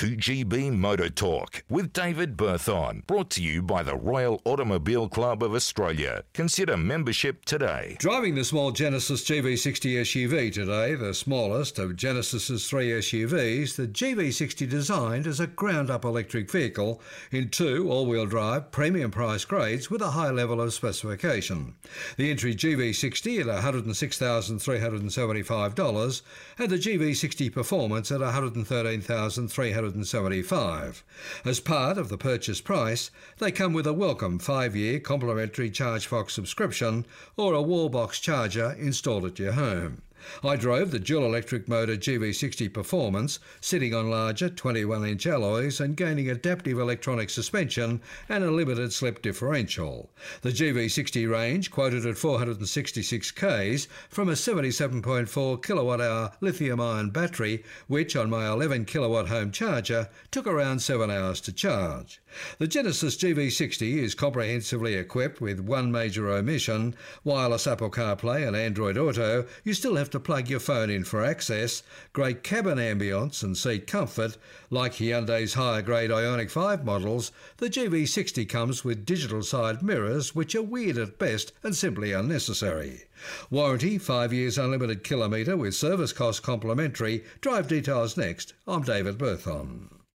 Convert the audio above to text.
2GB Motor Talk with David Berthon. Brought to you by the Royal Automobile Club of Australia. Consider membership today. Driving the small Genesis GV60 SUV today, the smallest of Genesis's three SUVs, the GV60 designed as a ground up electric vehicle in two all wheel drive premium price grades with a high level of specification. The entry GV60 at $106,375 and the GV60 Performance at $113,375. As part of the purchase price, they come with a welcome five year complimentary ChargeFox subscription or a wallbox charger installed at your home. I drove the dual electric motor GV60 Performance, sitting on larger 21 inch alloys and gaining adaptive electronic suspension and a limited slip differential. The GV60 range quoted at 466 k's from a 77.4 kilowatt hour lithium ion battery, which on my 11 kilowatt home charger took around 7 hours to charge. The Genesis GV60 is comprehensively equipped with one major omission wireless Apple CarPlay and Android Auto. You still have to plug your phone in for access, great cabin ambience and seat comfort. Like Hyundai's higher grade Ioniq 5 models, the GV60 comes with digital side mirrors, which are weird at best and simply unnecessary. Warranty 5 years unlimited kilometre with service cost complimentary. Drive details next. I'm David Berthon.